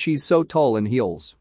She's so tall in heels.